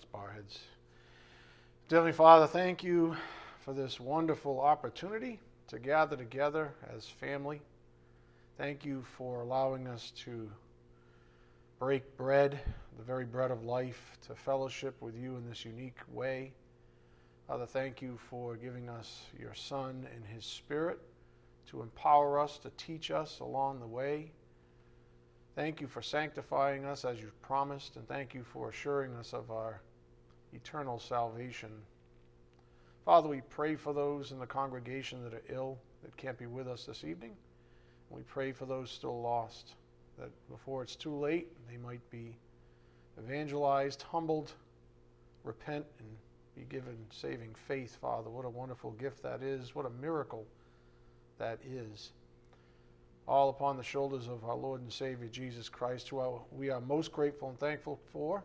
Let's bow our heads. Heavenly Father, thank you for this wonderful opportunity to gather together as family. Thank you for allowing us to break bread, the very bread of life, to fellowship with you in this unique way. Father, thank you for giving us your Son and his Spirit to empower us, to teach us along the way. Thank you for sanctifying us as you've promised, and thank you for assuring us of our eternal salvation. Father, we pray for those in the congregation that are ill, that can't be with us this evening. We pray for those still lost, that before it's too late, they might be evangelized, humbled, repent, and be given saving faith, Father. What a wonderful gift that is. What a miracle that is all upon the shoulders of our Lord and Savior Jesus Christ, who we are most grateful and thankful for.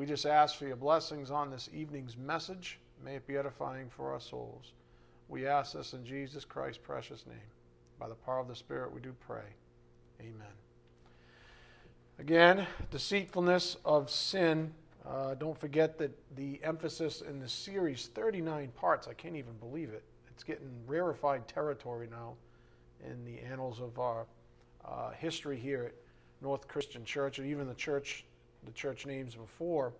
We just ask for your blessings on this evening's message. May it be edifying for our souls. We ask this in Jesus Christ's precious name. By the power of the Spirit, we do pray. Amen. Again, deceitfulness of sin. Uh, don't forget that the emphasis in the series, 39 parts, I can't even believe it. It's getting rarefied territory now in the annals of our uh, history here at North Christian Church, or even the church, the church names before.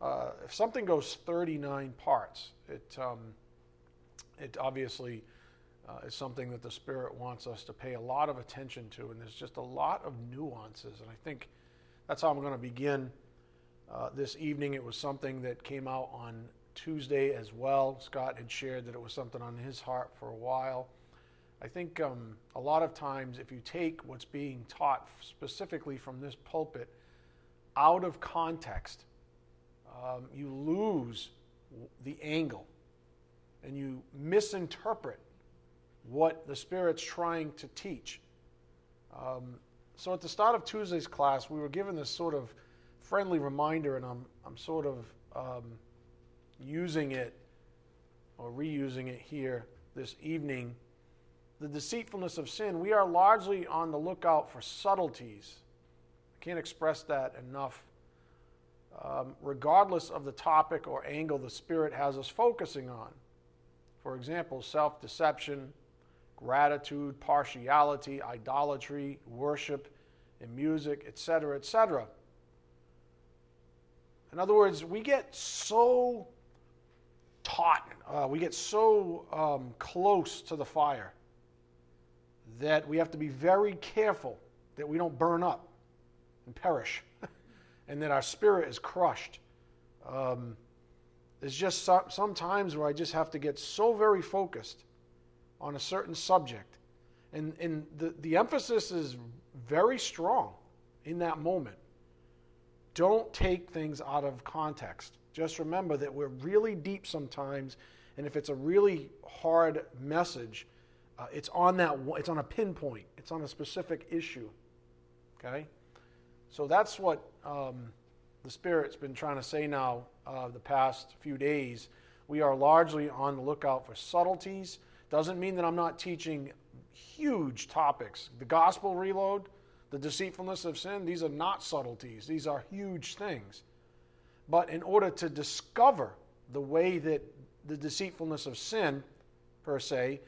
Uh, if something goes 39 parts, it um, it obviously uh, is something that the Spirit wants us to pay a lot of attention to, and there's just a lot of nuances, and I think that's how I'm going to begin uh, this evening. It was something that came out on Tuesday as well. Scott had shared that it was something on his heart for a while. I think um, a lot of times, if you take what's being taught specifically from this pulpit out of context, um, you lose the angle and you misinterpret what the Spirit's trying to teach. Um, so at the start of Tuesday's class, we were given this sort of friendly reminder, and I'm, I'm sort of um, using it or reusing it here this evening the deceitfulness of sin, we are largely on the lookout for subtleties. Can't express that enough. Um, regardless of the topic or angle the Spirit has us focusing on. For example, self deception, gratitude, partiality, idolatry, worship, in music, etc., etc. In other words, we get so taught, uh, we get so um, close to the fire that we have to be very careful that we don't burn up and perish and that our spirit is crushed. Um, there's just some, some times where I just have to get so very focused on a certain subject. And, and the, the emphasis is very strong in that moment. Don't take things out of context. Just remember that we're really deep sometimes, and if it's a really hard message, uh, it's on that. It's on a pinpoint. It's on a specific issue. Okay, so that's what um, the Spirit's been trying to say now uh, the past few days. We are largely on the lookout for subtleties. Doesn't mean that I'm not teaching huge topics. The gospel reload, the deceitfulness of sin, these are not subtleties. These are huge things. But in order to discover the way that the deceitfulness of sin, per se,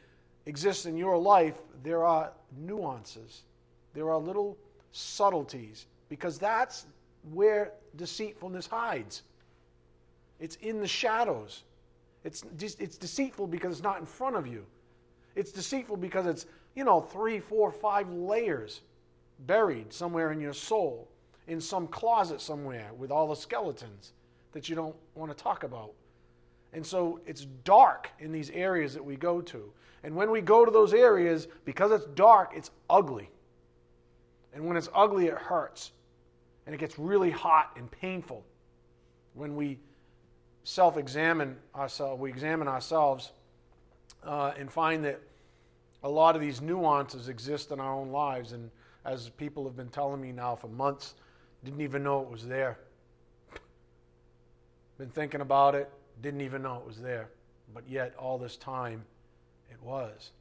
exists in your life, there are nuances, there are little subtleties, because that's where deceitfulness hides. It's in the shadows. It's, it's deceitful because it's not in front of you. It's deceitful because it's, you know, three, four, five layers buried somewhere in your soul, in some closet somewhere with all the skeletons that you don't want to talk about. And so it's dark in these areas that we go to. And when we go to those areas, because it's dark, it's ugly. And when it's ugly, it hurts. And it gets really hot and painful when we self examine ourselves, we examine ourselves uh, and find that a lot of these nuances exist in our own lives. And as people have been telling me now for months, didn't even know it was there. Been thinking about it, didn't even know it was there. But yet, all this time, it was.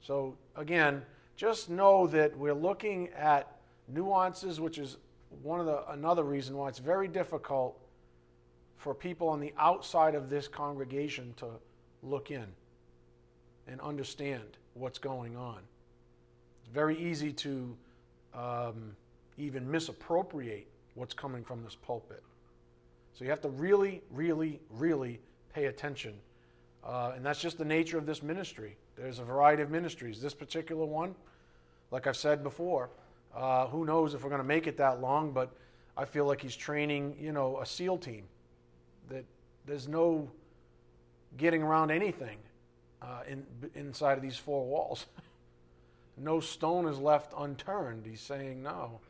So, again, just know that we're looking at nuances, which is one of the another reason why it's very difficult for people on the outside of this congregation to look in and understand what's going on. It's very easy to um, even misappropriate what's coming from this pulpit. So you have to really, really, really pay attention. Uh, and that's just the nature of this ministry. There's a variety of ministries. This particular one, like I've said before, uh, who knows if we're going to make it that long, but I feel like he's training, you know, a SEAL team. That there's no getting around anything uh, in, inside of these four walls. no stone is left unturned. He's saying, no.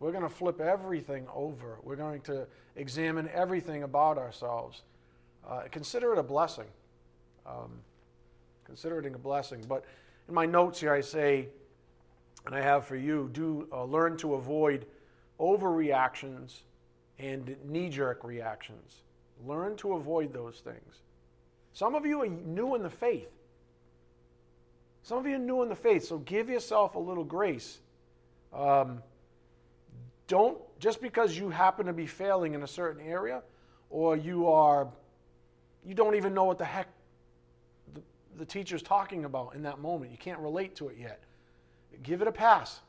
We're going to flip everything over. We're going to examine everything about ourselves. Uh, consider it a blessing. Um, consider it a blessing. But in my notes here, I say, and I have for you, do uh, learn to avoid overreactions and knee jerk reactions. Learn to avoid those things. Some of you are new in the faith. Some of you are new in the faith, so give yourself a little grace. Um, don't, just because you happen to be failing in a certain area, or you are, you don't even know what the heck the, the teacher's talking about in that moment. You can't relate to it yet. Give it a pass.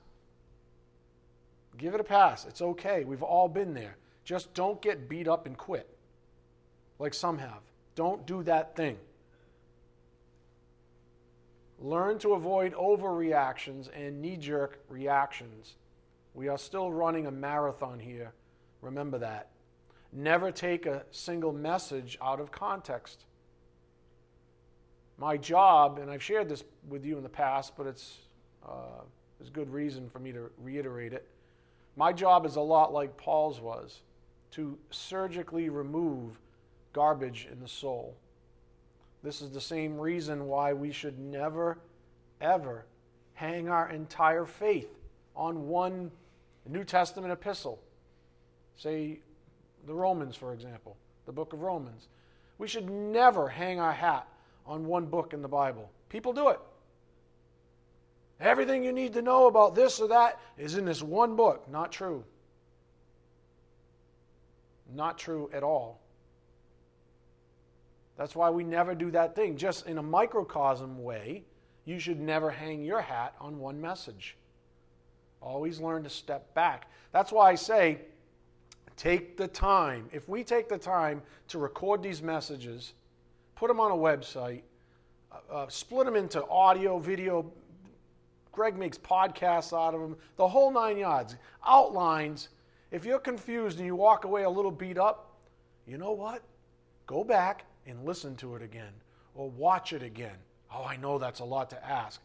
Give it a pass. It's okay. We've all been there. Just don't get beat up and quit like some have. Don't do that thing. Learn to avoid overreactions and knee jerk reactions. We are still running a marathon here. Remember that. Never take a single message out of context. My job, and I've shared this with you in the past, but it's uh, there's good reason for me to reiterate it. My job is a lot like Paul's was to surgically remove garbage in the soul. This is the same reason why we should never, ever hang our entire faith on one New Testament epistle. Say the Romans, for example, the book of Romans. We should never hang our hat on one book in the Bible. People do it. Everything you need to know about this or that is in this one book. Not true. Not true at all. That's why we never do that thing. Just in a microcosm way, you should never hang your hat on one message. Always learn to step back. That's why I say, take the time. If we take the time to record these messages, put them on a website, uh, uh split them into audio, video, Greg makes podcasts out of them, the whole nine yards, outlines. If you're confused and you walk away a little beat up, you know what? Go back and listen to it again or watch it again. Oh, I know that's a lot to ask.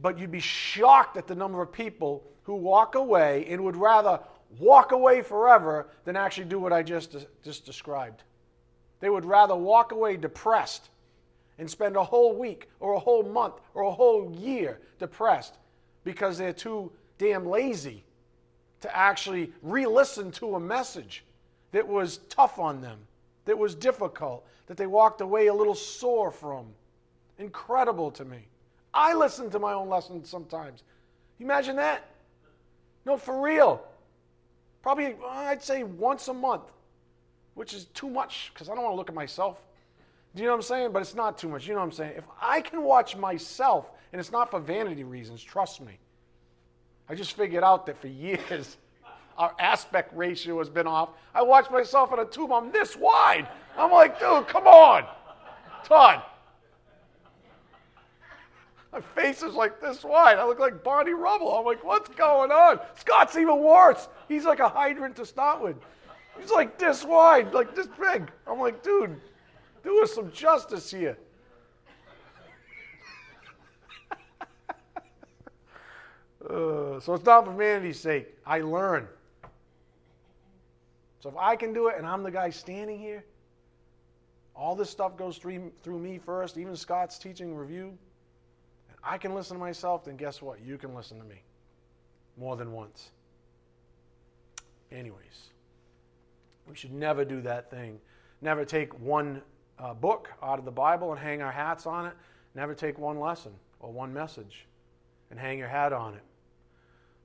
But you'd be shocked at the number of people who walk away and would rather walk away forever than actually do what I just, just described. They would rather walk away depressed and spend a whole week or a whole month or a whole year depressed because they're too damn lazy to actually re listen to a message that was tough on them, that was difficult, that they walked away a little sore from. Incredible to me. I listen to my own lessons sometimes. Imagine that. No, for real. Probably, I'd say once a month, which is too much because I don't want to look at myself. Do you know what I'm saying? But it's not too much. You know what I'm saying? If I can watch myself, and it's not for vanity reasons, trust me. I just figured out that for years, our aspect ratio has been off. I watch myself in a tube, I'm this wide. I'm like, dude, come on. Todd. My face is like this wide. I look like Barney Rubble. I'm like, what's going on? Scott's even worse. He's like a hydrant to start with. He's like this wide, like this big. I'm like, dude, do us some justice here. uh, so it's not for vanity's sake. I learn. So if I can do it and I'm the guy standing here, all this stuff goes through, through me first, even Scott's teaching review, and I can listen to myself, then guess what? You can listen to me more than once. Anyways, we should never do that thing. Never take one uh, book out of the Bible and hang our hats on it. Never take one lesson or one message and hang your hat on it.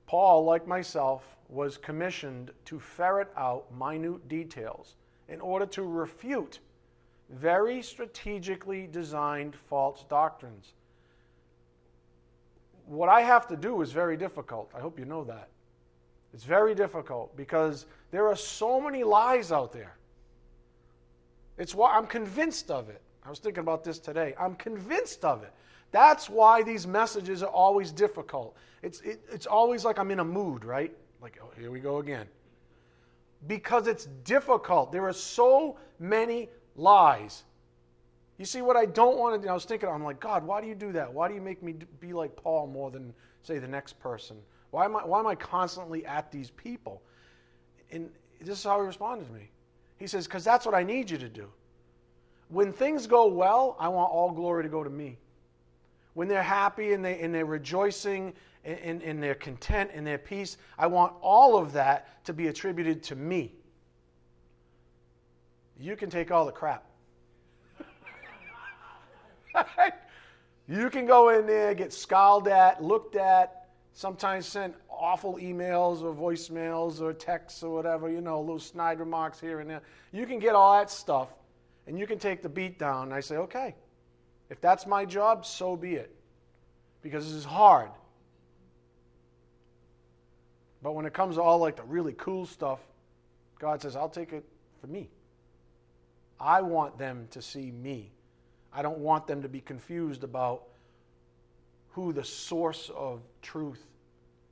Paul, like myself, was commissioned to ferret out minute details in order to refute very strategically designed false doctrines. What I have to do is very difficult. I hope you know that. It's very difficult because there are so many lies out there. It's why I'm convinced of it. I was thinking about this today. I'm convinced of it. That's why these messages are always difficult. It's, it, it's always like I'm in a mood, right? Like, oh, here we go again. Because it's difficult. There are so many lies. You see, what I don't want to do, I was thinking, I'm like, God, why do you do that? Why do you make me be like Paul more than, say, the next person? Why am I, why am I constantly at these people? And this is how he responded to me. He says, Because that's what I need you to do. When things go well, I want all glory to go to me. When they're happy and, they, and they're rejoicing and, and, and they're content and they're peace, I want all of that to be attributed to me. You can take all the crap. you can go in there, get scowled at, looked at, sometimes sent awful emails or voicemails or texts or whatever, you know, little snide remarks here and there. You can get all that stuff and you can take the beat down. And I say, okay, if that's my job, so be it. Because this is hard. But when it comes to all like the really cool stuff, God says, I'll take it for me. I want them to see me. I don't want them to be confused about who the source of truth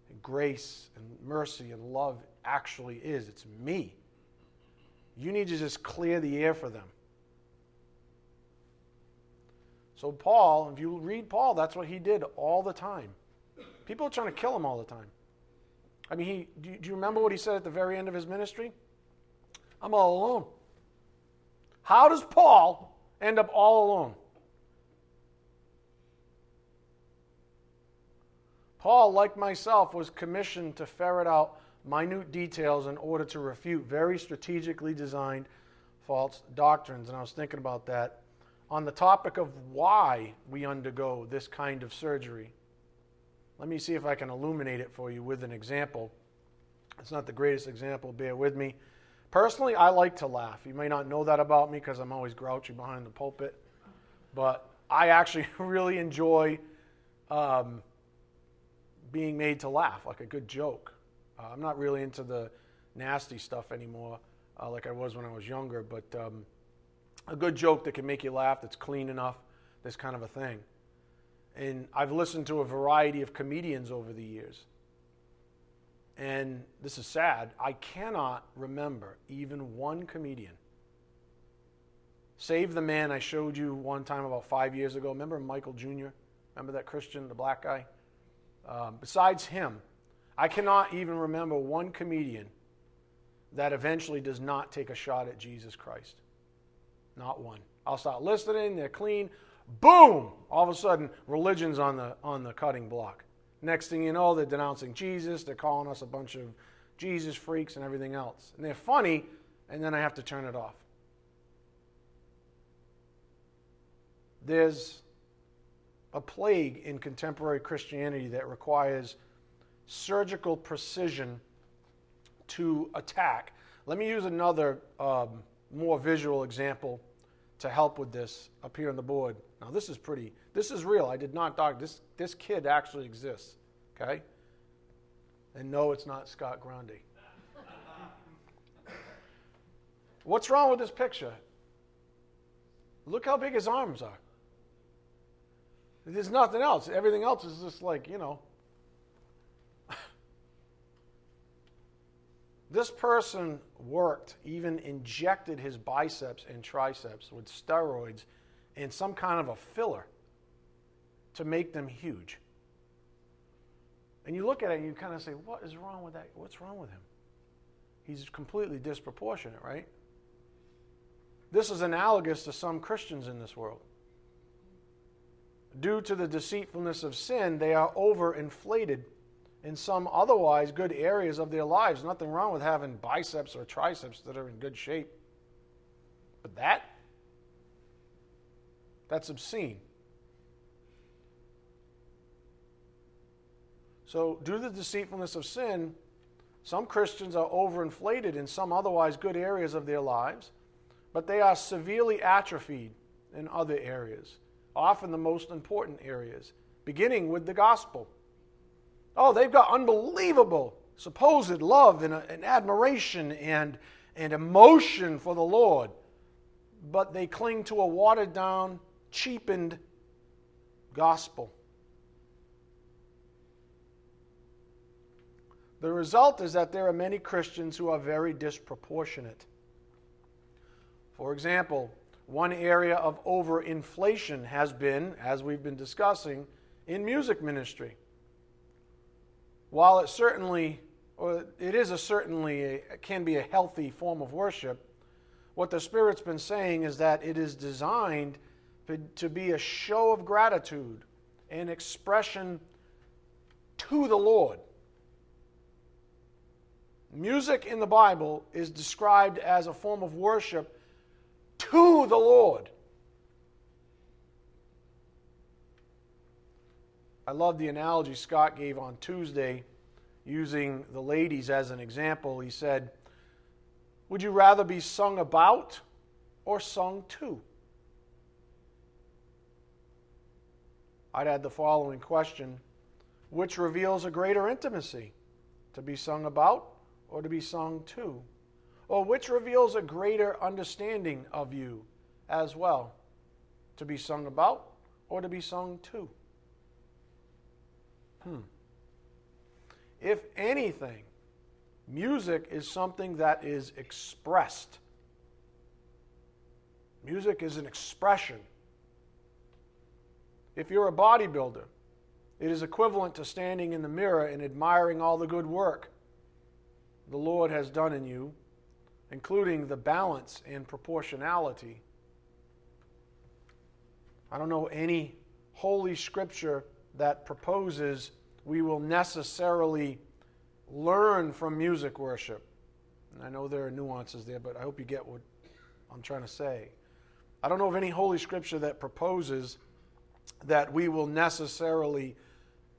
and grace and mercy and love actually is. It's me. You need to just clear the air for them. So, Paul, if you read Paul, that's what he did all the time. People are trying to kill him all the time. I mean, he, do, do you remember what he said at the very end of his ministry? I'm all alone. How does Paul end up all alone? Paul, like myself, was commissioned to ferret out minute details in order to refute very strategically designed false doctrines. And I was thinking about that on the topic of why we undergo this kind of surgery. Let me see if I can illuminate it for you with an example. It's not the greatest example, bear with me. Personally, I like to laugh. You may not know that about me because I'm always grouchy behind the pulpit, but I actually really enjoy um, being made to laugh, like a good joke. Uh, I'm not really into the nasty stuff anymore, uh, like I was when I was younger, but um, a good joke that can make you laugh, that's clean enough, this kind of a thing. And I've listened to a variety of comedians over the years. And this is sad. I cannot remember even one comedian. Save the man I showed you one time about five years ago. Remember Michael Jr.? Remember that Christian, the black guy? Um, besides him, I cannot even remember one comedian that eventually does not take a shot at Jesus Christ. Not one. I'll start listening, they're clean. Boom! All of a sudden, religion's on the, on the cutting block. Next thing you know, they're denouncing Jesus, they're calling us a bunch of Jesus freaks and everything else. And they're funny, and then I have to turn it off. There's a plague in contemporary Christianity that requires surgical precision to attack. Let me use another um, more visual example to help with this up here on the board. Now, this is pretty, this is real. I did not dog. This, this kid actually exists, okay? And no, it's not Scott Grundy. What's wrong with this picture? Look how big his arms are. There's nothing else. Everything else is just like, you know. this person worked, even injected his biceps and triceps with steroids and some kind of a filler to make them huge. And you look at it and you kind of say, what is wrong with that? What's wrong with him? He's completely disproportionate, right? This is analogous to some Christians in this world due to the deceitfulness of sin, they are overinflated in some otherwise good areas of their lives. Nothing wrong with having biceps or triceps that are in good shape. But that, that's obscene. So, due to the deceitfulness of sin, some Christians are overinflated in some otherwise good areas of their lives, but they are severely atrophied in other areas, often the most important areas, beginning with the gospel. Oh, they've got unbelievable supposed love and, uh, and admiration and, and emotion for the Lord, but they cling to a watered down, cheapened gospel. The result is that there are many Christians who are very disproportionate. For example, one area of overinflation has been, as we've been discussing, in music ministry. While it certainly, or it is a certainly, can be a healthy form of worship, what the Spirit's been saying is that it is designed to be a show of gratitude and expression to the Lord. Music in the Bible is described as a form of worship to the Lord. I love the analogy Scott gave on Tuesday using the ladies as an example. He said, Would you rather be sung about or sung to? I'd add the following question Which reveals a greater intimacy? To be sung about or to be sung to? Or which reveals a greater understanding of you as well? To be sung about or to be sung to? Hmm. If anything, music is something that is expressed. Music is an expression. If you're a bodybuilder, it is equivalent to standing in the mirror and admiring all the good work the Lord has done in you, including the balance and proportionality. I don't know any holy scripture that proposes we will necessarily learn from music worship. And I know there are nuances there, but I hope you get what I'm trying to say. I don't know of any holy scripture that proposes that we will necessarily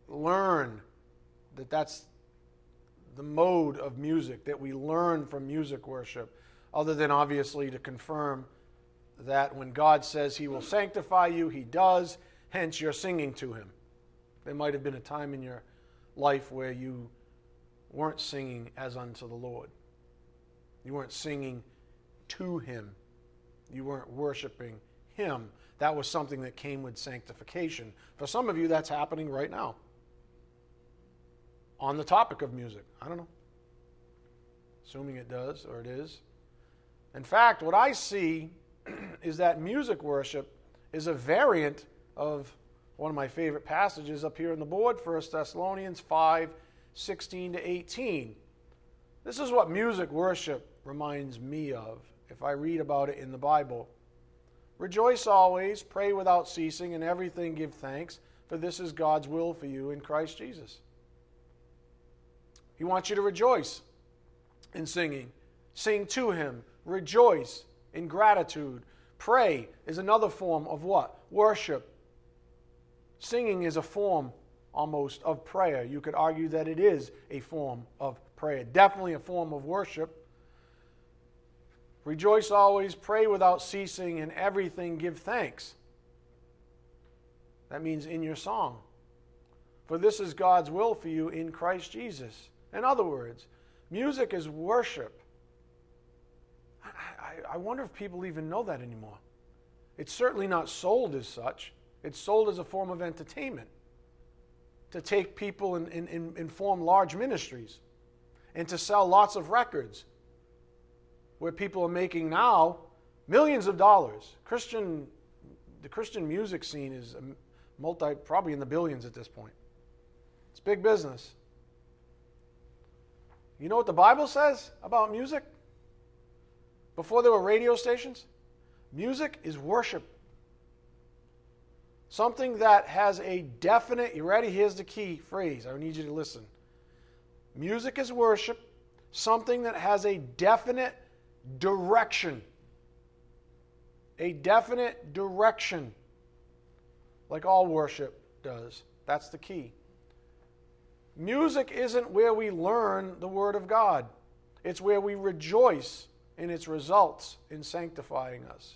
learn that that's the mode of music that we learn from music worship, other than obviously to confirm that when God says He will sanctify you, He does, hence you're singing to Him. There might have been a time in your life where you weren't singing as unto the Lord. You weren't singing to Him. You weren't worshiping Him. That was something that came with sanctification. For some of you, that's happening right now on the topic of music. I don't know. Assuming it does, or it is. In fact, what I see is that music worship is a variant of one of my favorite passages up here on the board, 1 Thessalonians 5 16 to 18. This is what music worship reminds me of if I read about it in the Bible. Rejoice always, pray without ceasing, and everything give thanks, for this is God's will for you in Christ Jesus. He wants you to rejoice in singing. Sing to Him. Rejoice in gratitude. Pray is another form of what? Worship. Singing is a form almost of prayer. You could argue that it is a form of prayer, definitely a form of worship. Rejoice always, pray without ceasing, and everything give thanks. That means in your song. For this is God's will for you in Christ Jesus. In other words, music is worship. I, I, wonder if people even know that anymore. It's certainly not sold as such, it's sold as a form of entertainment to take people and, and, form large ministries and to sell lots of records where people are making now millions of dollars. Christian, the Christian music scene is um, multi, probably in the billions at this point. It's big business. You know what the Bible says about music? Before there were radio stations, music is worship. Something that has a definite, you ready? Here's the key phrase. I need you to listen. Music is worship, something that has a definite direction. A definite direction, like all worship does. That's the key. Music isn't where we learn the Word of God, it's where we rejoice in its results in sanctifying us.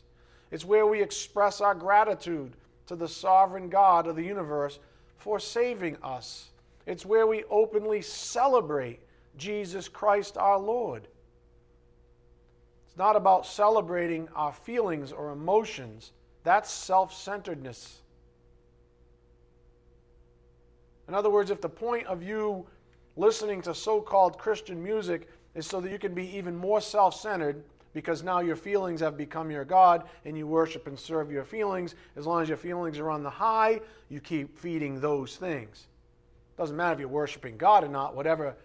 It's where we express our gratitude to the sovereign God of the universe for saving us. It's where we openly celebrate Jesus Christ our Lord. It's not about celebrating our feelings or emotions, that's self centeredness. In other words, if the point of you listening to so called Christian music is so that you can be even more self centered, because now your feelings have become your God and you worship and serve your feelings. As long as your feelings are on the high, you keep feeding those things. Doesn't matter if you're worshiping God or not, whatever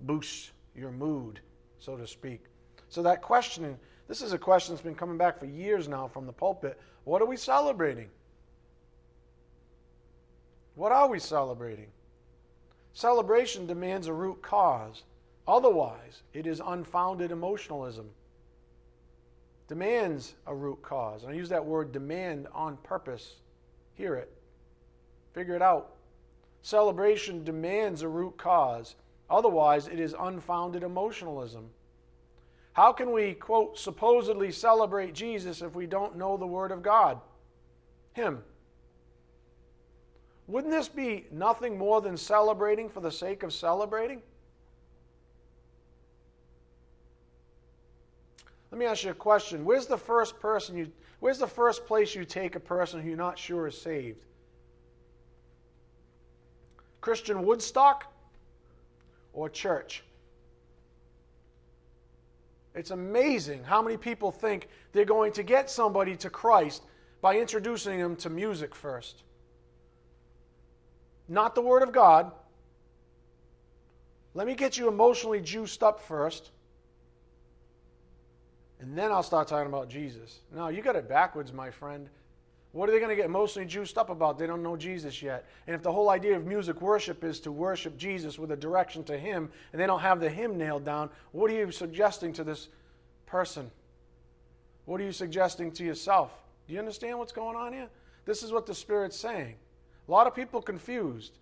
boosts your mood, so to speak. So, that question, this is a question that's been coming back for years now from the pulpit. What are we celebrating? What are we celebrating? Celebration demands a root cause. Otherwise, it is unfounded emotionalism. Demands a root cause. And I use that word demand on purpose. Hear it. Figure it out. Celebration demands a root cause. Otherwise, it is unfounded emotionalism. How can we, quote, supposedly celebrate Jesus if we don't know the Word of God? Him. Wouldn't this be nothing more than celebrating for the sake of celebrating? Let me ask you a question. Where's the first person you where's the first place you take a person who you're not sure is saved? Christian Woodstock or church? It's amazing how many people think they're going to get somebody to Christ by introducing them to music first. Not the Word of God. Let me get you emotionally juiced up first and then I'll start talking about Jesus. No, you got it backwards, my friend. What are they going to get emotionally juiced up about? They don't know Jesus yet. And if the whole idea of music worship is to worship Jesus with a direction to Him, and they don't have the hymn nailed down, what are you suggesting to this person? What are you suggesting to yourself? Do you understand what's going on here? This is what the Spirit's saying. A lot of people confused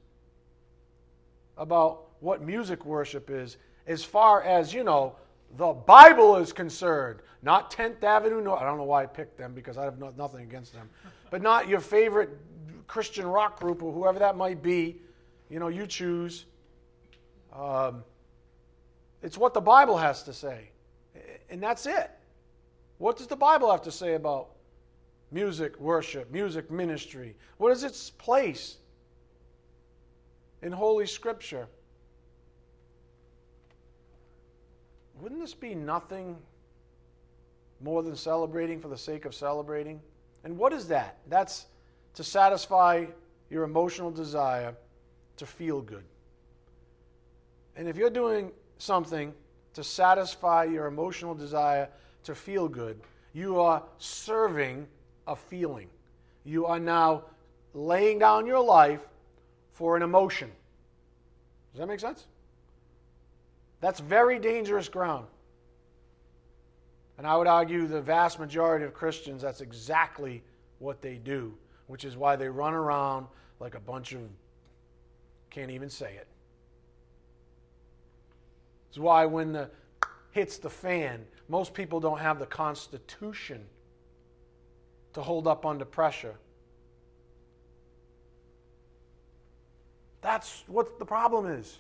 about what music worship is, as far as, you know, the Bible is concerned, not 10th Avenue. No, I don't know why I picked them because I have no, nothing against them, but not your favorite Christian rock group or whoever that might be. You know, you choose. Um, it's what the Bible has to say, and that's it. What does the Bible have to say about music, worship, music ministry? What is its place in Holy Scripture? wouldn't this be nothing more than celebrating for the sake of celebrating? And what is that? That's to satisfy your emotional desire to feel good. And if you're doing something to satisfy your emotional desire to feel good, you are serving a feeling. You are now laying down your life for an emotion. Does that make sense? That's very dangerous ground. And I would argue the vast majority of Christians, that's exactly what they do, which is why they run around like a bunch of, can't even say it. It's why when the hits the fan, most people don't have the constitution to hold up under pressure. That's what the problem is.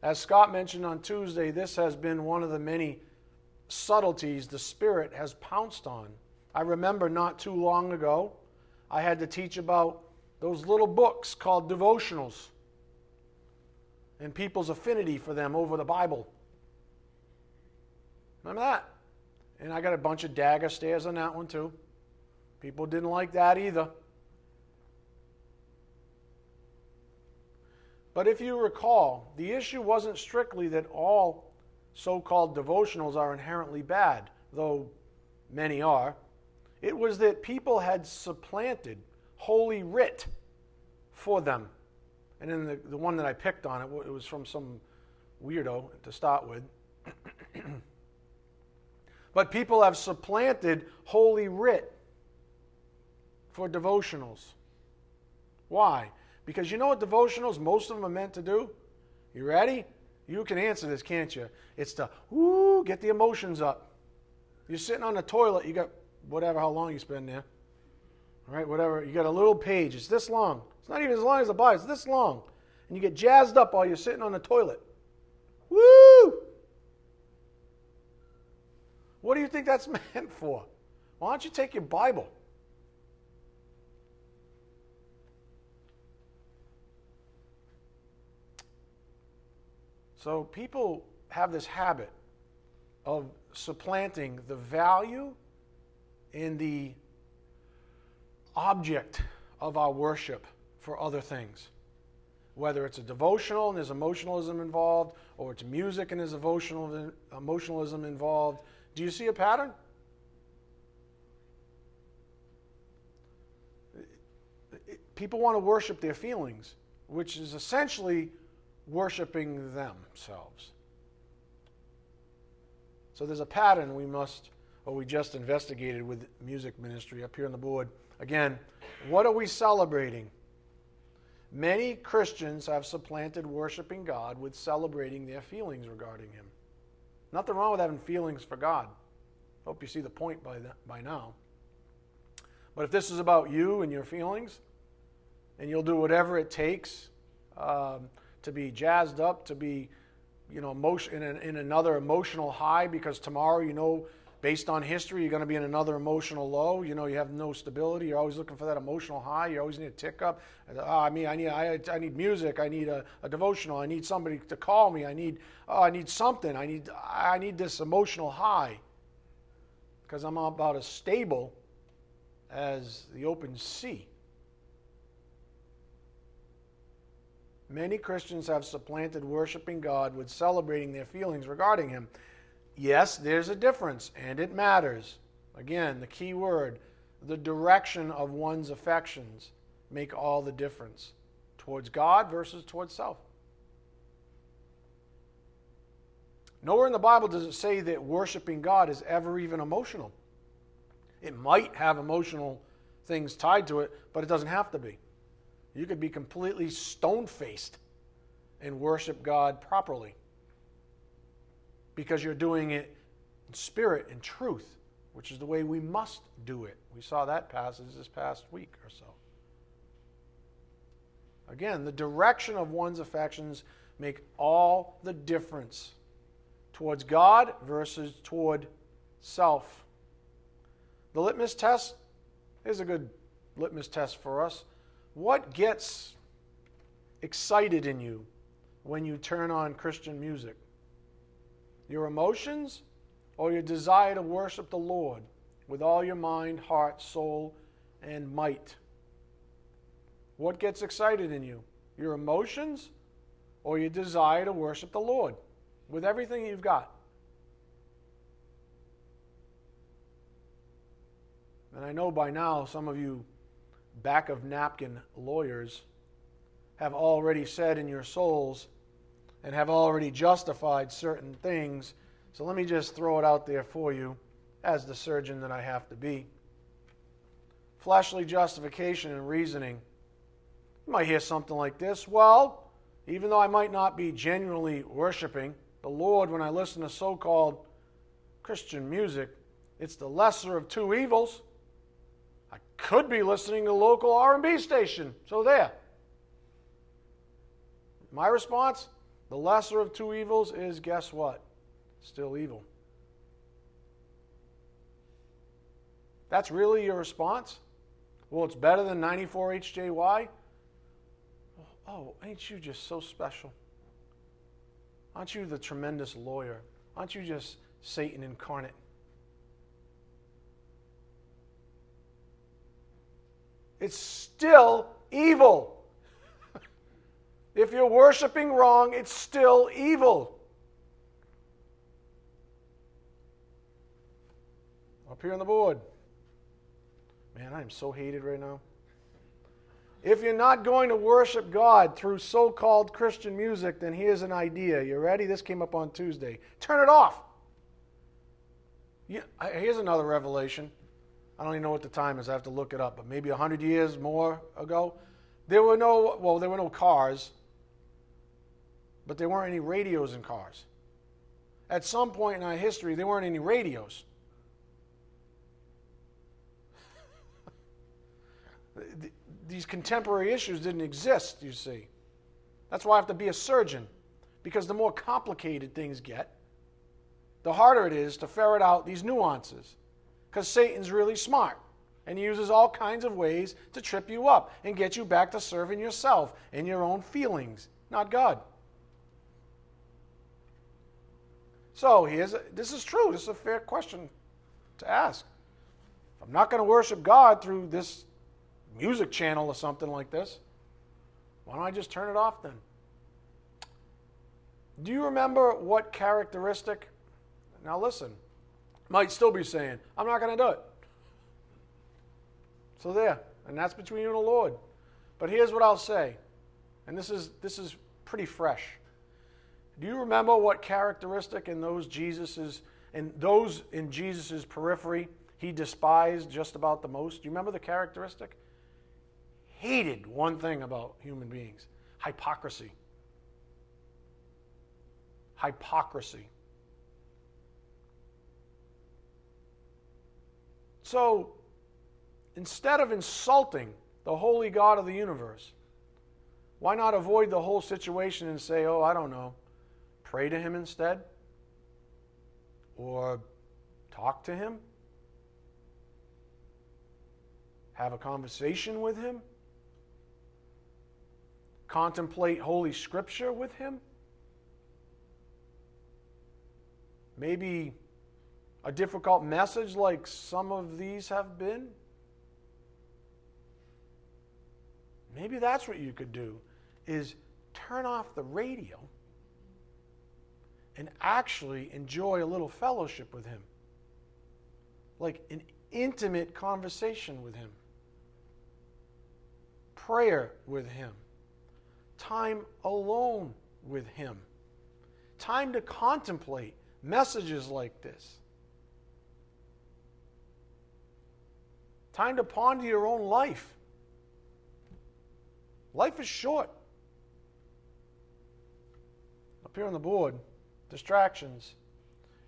As Scott mentioned on Tuesday, this has been one of the many subtleties the Spirit has pounced on. I remember not too long ago, I had to teach about those little books called devotionals and people's affinity for them over the Bible. Remember that? And I got a bunch of dagger stares on that one too. People didn't like that either. But if you recall, the issue wasn't strictly that all so called devotionals are inherently bad, though many are. It was that people had supplanted Holy Writ for them. And then the, the one that I picked on, it, it was from some weirdo to start with. but people have supplanted Holy Writ for devotionals. Why? Because you know what devotionals, most of them are meant to do? You ready? You can answer this, can't you? It's the whoo, get the emotions up. You're sitting on the toilet, you got whatever, how long you spend there. All right, whatever. You got a little page, it's this long. It's not even as long as the Bible, it's this long. And you get jazzed up while you're sitting on the toilet. Woo! What do you think that's meant for? Why don't you take your Bible? So people have this habit of supplanting the value in the object of our worship for other things. Whether it's a devotional and there's emotionalism involved, or it's music and there's emotionalism involved. Do you see a pattern? People want to worship their feelings, which is essentially worshiping themselves. So there's a pattern we must, or we just investigated with music ministry up here on the board. Again, what are we celebrating? Many Christians have supplanted worshiping God with celebrating their feelings regarding Him. Nothing wrong with having feelings for God. Hope you see the point by, by now. But if this is about you and your feelings, and you'll do whatever it takes um, to be jazzed up, to be, you know, emotion, in, in another emotional high because tomorrow, you know, based on history, you're going to be in another emotional low. You know, you have no stability. You're always looking for that emotional high. You always need a tick up. Oh, I mean, I need, I, I need music. I need a, a, devotional. I need somebody to call me. I need, oh, I need something. I need, I need this emotional high because I'm about as stable as the open sea. Many Christians have supplanted worshiping God with celebrating their feelings regarding Him. Yes, there's a difference, and it matters. Again, the key word the direction of one's affections make all the difference towards God versus towards self. Nowhere in the Bible does it say that worshiping God is ever even emotional. It might have emotional things tied to it, but it doesn't have to be. You could be completely stone faced and worship God properly because you're doing it in spirit and truth, which is the way we must do it. We saw that passage this past week or so. Again, the direction of one's affections make all the difference towards God versus toward self. The litmus test is a good litmus test for us. What gets excited in you when you turn on Christian music? Your emotions, or your desire to worship the Lord with all your mind, heart, soul, and might? What gets excited in you? Your emotions or your desire to worship the Lord with everything you've got? And I know by now some of you back of napkin lawyers have already said in your souls, and have already justified certain things. So let me just throw it out there for you as the surgeon that I have to be. Fleshly justification and reasoning. You might hear something like this Well, even though I might not be genuinely worshiping the Lord when I listen to so called Christian music, it's the lesser of two evils. I could be listening to a local R&B station. So there. My response, the lesser of two evils is guess what? Still evil. That's really your response? Well, it's better than 94 HJY? Oh, ain't you just so special? Aren't you the tremendous lawyer? Aren't you just Satan incarnate? It's still evil. If you're worshiping wrong, it's still evil. Up here on the board. Man, I am so hated right now. If you're not going to worship God through so called Christian music, then here's an idea. You ready? This came up on Tuesday. Turn it off. here's another revelation. I don't even know what the time is. I have to look it up. But maybe 100 years more ago, there were no, well, there were no cars but there weren't any radios in cars. At some point in our history, there weren't any radios. These contemporary issues didn't exist, you see. That's why I have to be a surgeon, because the more complicated things get, the harder it is to ferret out these nuances. Because Satan's really smart, and he uses all kinds of ways to trip you up and get you back to serving yourself and your own feelings, not God. So here's a, this is true. This is a fair question to ask. If I'm not going to worship God through this music channel or something like this, why don't I just turn it off then? Do you remember what characteristic? Now listen, might still be saying, I'm not going to do it. So there, and that's between you and the Lord. But here's what I'll say, and this is this is pretty fresh. Do you remember what characteristic in those Jesus's in those in Jesus's periphery he despised just about the most? Do you remember the characteristic? Hated one thing about human beings hypocrisy. Hypocrisy. So instead of insulting the holy God of the universe, why not avoid the whole situation and say, oh, I don't know, pray to him instead? Or talk to him? Have a conversation with him? Contemplate Holy Scripture with him? Maybe a difficult message like some of these have been? Maybe that's what you could do is turn off the radio and actually enjoy a little fellowship with Him. Like an intimate conversation with Him, prayer with Him, time alone with Him, time to contemplate messages like this, time to ponder your own life. Life is short. Up here on the board, distractions.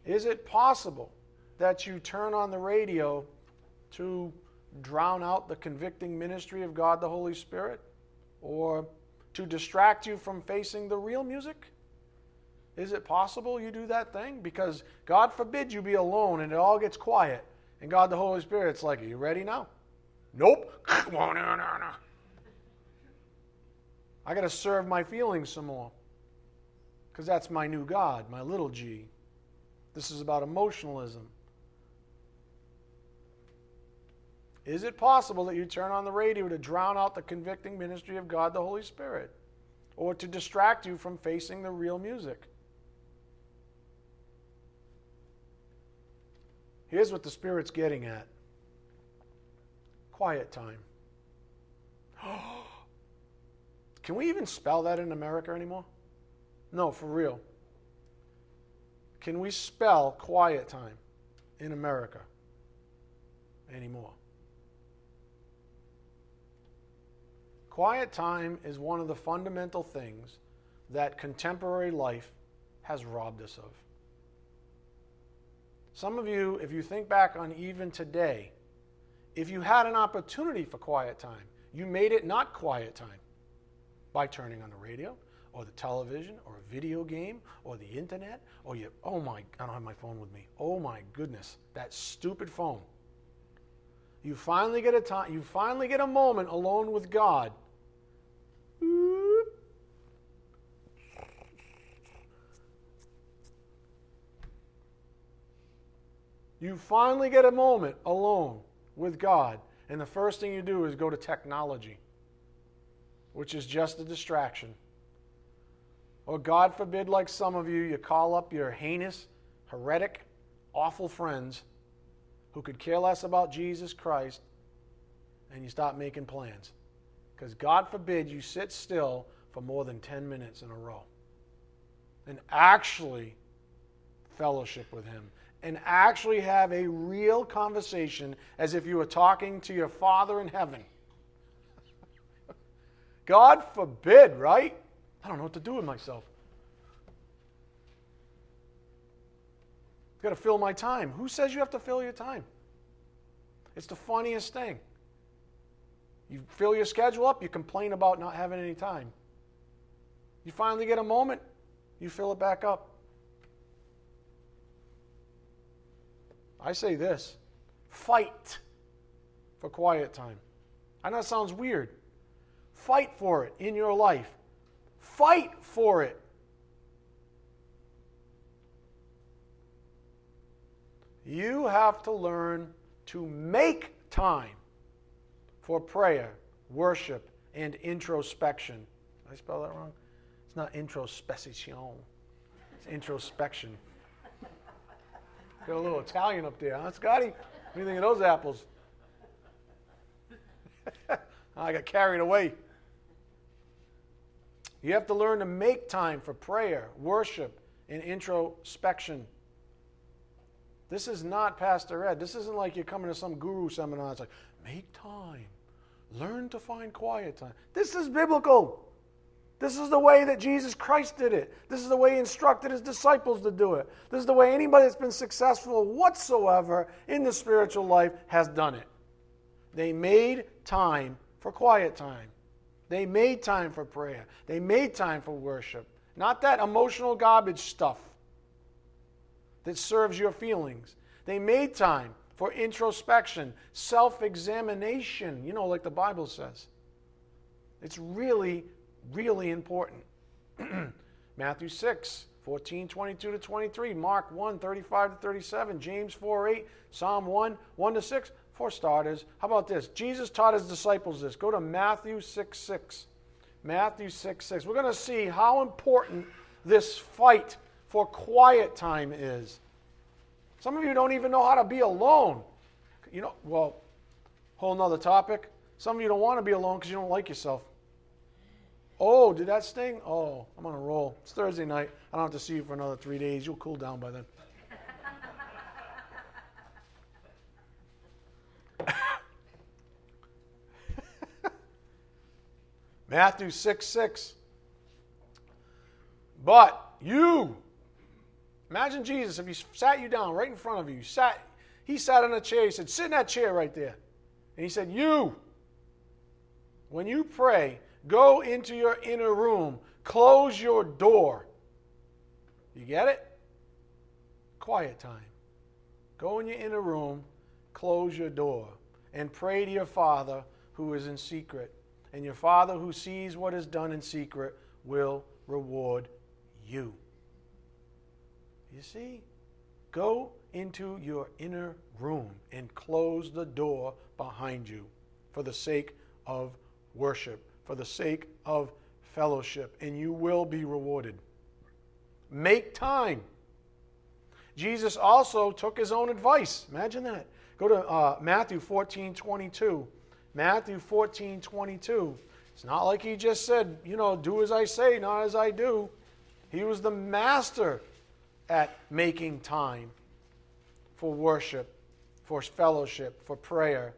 Is it possible that you turn on the radio to drown out the convicting ministry of God the Holy Spirit? Or to distract you from facing the real music? Is it possible you do that thing? Because God forbid you be alone and it all gets quiet. And God the Holy Spirit's like, Are you ready now? Nope. I got to serve my feelings some more because that's my new God, my little g. This is about emotionalism. Is it possible that you turn on the radio to drown out the convicting ministry of God the Holy Spirit? Or to distract you from facing the real music? Here's what the Spirit's getting at quiet time. Can we even spell that in America anymore? No, for real. Can we spell quiet time in America anymore? Quiet time is one of the fundamental things that contemporary life has robbed us of. Some of you, if you think back on even today, if you had an opportunity for quiet time, you made it not quiet time by turning on the radio, or the television or a video game or the internet or you oh my I don't have my phone with me. Oh my goodness, that stupid phone. You finally get a time you finally get a moment alone with God. You finally get a moment alone with God, and the first thing you do is go to technology, which is just a distraction. Or, God forbid, like some of you, you call up your heinous, heretic, awful friends who could care less about Jesus Christ and you stop making plans. Because, God forbid, you sit still for more than 10 minutes in a row and actually fellowship with Him and actually have a real conversation as if you were talking to your Father in heaven. God forbid, right? I don't know what to do with myself. I've got to fill my time. Who says you have to fill your time? It's the funniest thing. You fill your schedule up, you complain about not having any time. You finally get a moment, you fill it back up. I say this fight for quiet time. I know it sounds weird. Fight for it in your life. Fight for it. You have to learn to make time for prayer, worship, and introspection. Did I spell that wrong? It's not introspection, it's introspection. Got a little Italian up there, huh, Scotty? What do you think of those apples? I got carried away. You have to learn to make time for prayer, worship, and introspection. This is not Pastor Ed. This isn't like you're coming to some guru seminar. It's like, make time. Learn to find quiet time. This is biblical. This is the way that Jesus Christ did it. This is the way he instructed his disciples to do it. This is the way anybody that's been successful whatsoever in the spiritual life has done it. They made time for quiet time. They made time for prayer. They made time for worship. Not that emotional garbage stuff that serves your feelings. They made time for introspection, self examination, you know, like the Bible says. It's really, really important. Matthew 6, 14, 22 to 23, Mark 1, 35 to 37, James 4, 8, Psalm 1, 1 to 6. For starters, how about this? Jesus taught his disciples this. Go to Matthew 6, 6. Matthew 6, 6. We're going to see how important this fight for quiet time is. Some of you don't even know how to be alone. You know, well, whole nother topic. Some of you don't want to be alone because you don't like yourself. Oh, did that sting? Oh, I'm on a roll. It's Thursday night. I don't have to see you for another three days. You'll cool down by then. Matthew 6 6. But you, Imagine Jesus if he sat you down right in front of you. sat, he sat in a chair. He said, Sit in that chair right there. And he said, You, when you pray, go into your inner room, close your door. You get it? Quiet time. Go in your inner room, close your door, and pray to your Father who is in secret. And your Father who sees what is done in secret will reward you. You see? Go into your inner room and close the door behind you for the sake of worship, for the sake of fellowship, and you will be rewarded. Make time. Jesus also took his own advice. Imagine that. Go to uh, Matthew 14 22. Matthew 14 22. It's not like he just said, you know, do as I say, not as I do. He was the master at making time for worship, for fellowship, for prayer.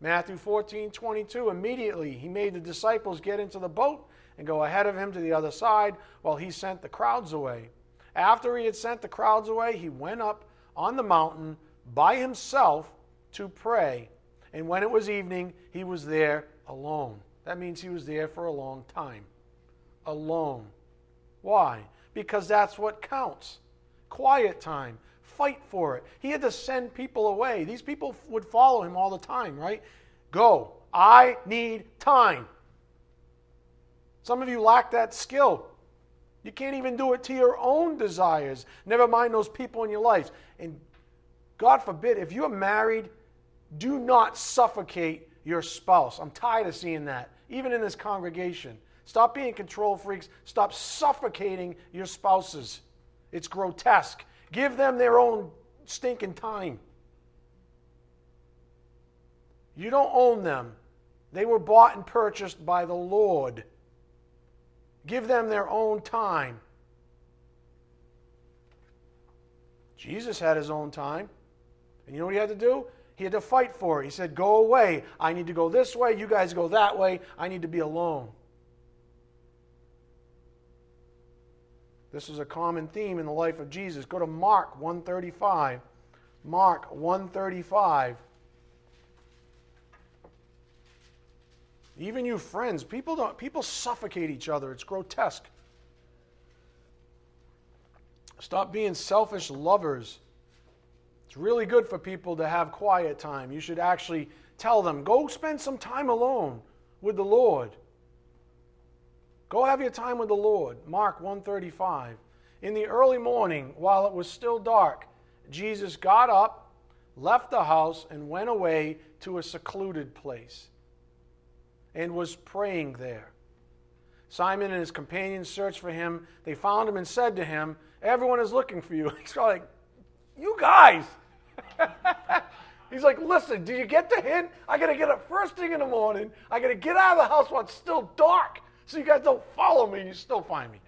Matthew 14, 22, immediately he made the disciples get into the boat and go ahead of him to the other side while he sent the crowds away. After he had sent the crowds away, he went up on the mountain by himself to pray. And when it was evening, he was there alone. That means he was there for a long time. Alone. Why? because that's what counts. Quiet time. Fight for it. He had to send people away. These people would follow him all the time, right? Go. I need time. Some of you lack that skill. You can't even do it to your own desires, never mind those people in your life. And God forbid, if you're married, do not suffocate your spouse. I'm tired of seeing that, even in this congregation. Stop being control freaks. Stop suffocating your spouses. It's grotesque. Give them their own stinking time. You don't own them, they were bought and purchased by the Lord. Give them their own time. Jesus had his own time. And you know what he had to do? He had to fight for it. He said, Go away. I need to go this way. You guys go that way. I need to be alone. This is a common theme in the life of Jesus. Go to Mark 135. Mark 135. Even you friends, people don't people suffocate each other. It's grotesque. Stop being selfish lovers. It's really good for people to have quiet time. You should actually tell them, go spend some time alone with the Lord. Go have your time with the Lord. Mark 135. In the early morning, while it was still dark, Jesus got up, left the house, and went away to a secluded place and was praying there. Simon and his companions searched for him. They found him and said to him, Everyone is looking for you. He's like, You guys. He's like, Listen, do you get the hint? I got to get up first thing in the morning. I got to get out of the house while it's still dark so you guys don't follow me and you still find me.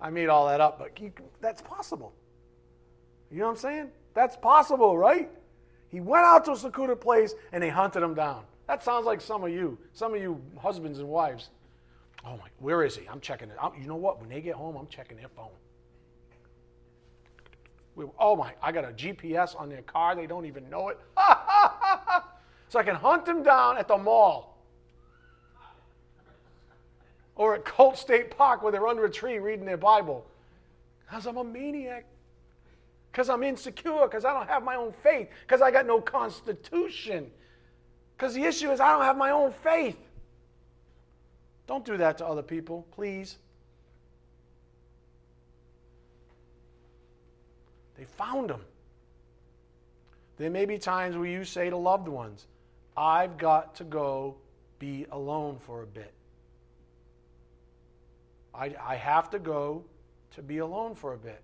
I made all that up, but you, that's possible. You know what I'm saying? That's possible, right? He went out to a secluded place and they hunted him down. That sounds like some of you, some of you husbands and wives. Oh my, where is he? I'm checking it. You know what? When they get home, I'm checking their phone. We, oh my, I got a GPS on their car. They don't even know it. so I can hunt them down at the mall or at Colt State Park where they're under a tree reading their Bible. Because I'm a maniac. Because I'm insecure. Because I don't have my own faith. Because I got no constitution. Because the issue is I don't have my own faith. Don't do that to other people, please. Found them. There may be times where you say to loved ones, I've got to go be alone for a bit. I, I have to go to be alone for a bit.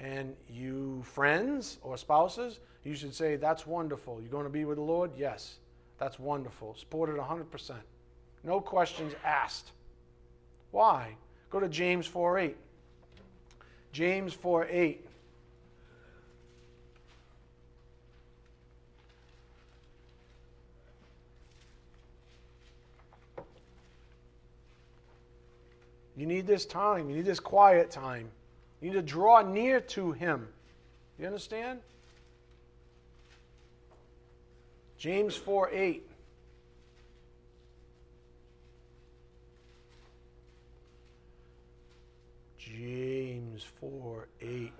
And you, friends or spouses, you should say, That's wonderful. You're going to be with the Lord? Yes. That's wonderful. Support it 100%. No questions asked. Why? Go to James 4 8. James 4 8. You need this time. You need this quiet time. You need to draw near to Him. You understand? James 4 8. James 4 8.